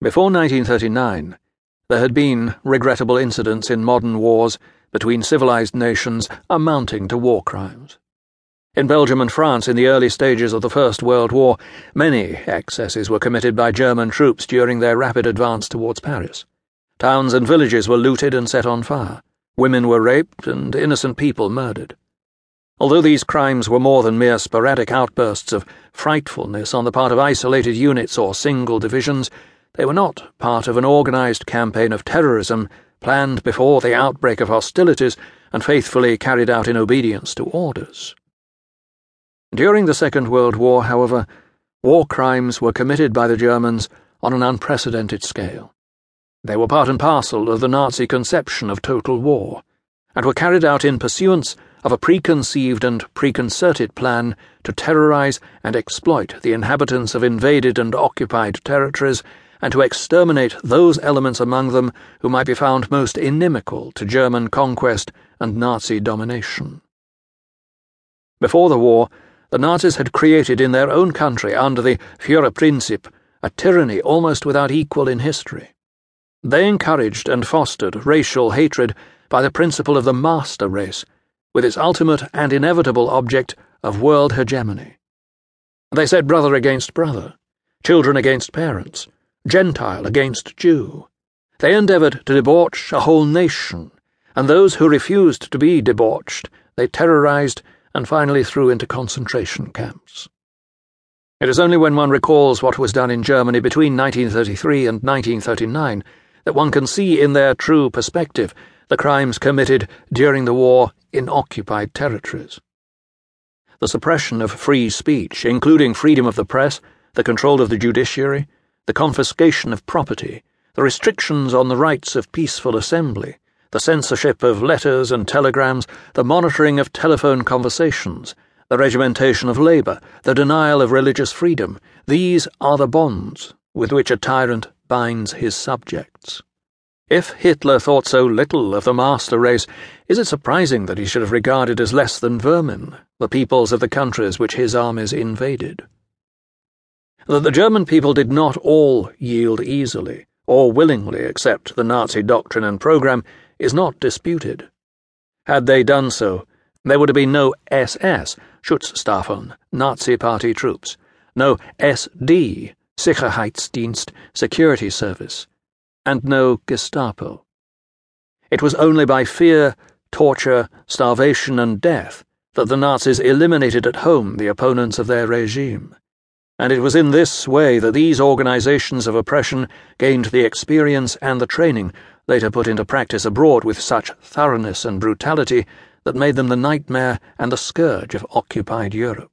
Before 1939, there had been regrettable incidents in modern wars between civilized nations amounting to war crimes. In Belgium and France, in the early stages of the First World War, many excesses were committed by German troops during their rapid advance towards Paris. Towns and villages were looted and set on fire, women were raped, and innocent people murdered. Although these crimes were more than mere sporadic outbursts of frightfulness on the part of isolated units or single divisions, they were not part of an organized campaign of terrorism planned before the outbreak of hostilities and faithfully carried out in obedience to orders. During the Second World War, however, war crimes were committed by the Germans on an unprecedented scale. They were part and parcel of the Nazi conception of total war, and were carried out in pursuance of a preconceived and preconcerted plan to terrorize and exploit the inhabitants of invaded and occupied territories and to exterminate those elements among them who might be found most inimical to German conquest and Nazi domination. Before the war, the Nazis had created in their own country under the Führerprinzip a tyranny almost without equal in history. They encouraged and fostered racial hatred by the principle of the master race, with its ultimate and inevitable object of world hegemony. They set brother against brother, children against parents, Gentile against Jew. They endeavoured to debauch a whole nation, and those who refused to be debauched they terrorized and finally threw into concentration camps. It is only when one recalls what was done in Germany between 1933 and 1939 that one can see in their true perspective the crimes committed during the war in occupied territories. The suppression of free speech, including freedom of the press, the control of the judiciary, the confiscation of property, the restrictions on the rights of peaceful assembly, the censorship of letters and telegrams, the monitoring of telephone conversations, the regimentation of labour, the denial of religious freedom, these are the bonds with which a tyrant binds his subjects. If Hitler thought so little of the master race, is it surprising that he should have regarded as less than vermin the peoples of the countries which his armies invaded? That the German people did not all yield easily or willingly accept the Nazi doctrine and program is not disputed. Had they done so, there would have been no SS, Schutzstaffeln, Nazi Party troops, no SD, Sicherheitsdienst, Security Service, and no Gestapo. It was only by fear, torture, starvation, and death that the Nazis eliminated at home the opponents of their regime and it was in this way that these organizations of oppression gained the experience and the training, later put into practice abroad with such thoroughness and brutality, that made them the nightmare and the scourge of occupied Europe.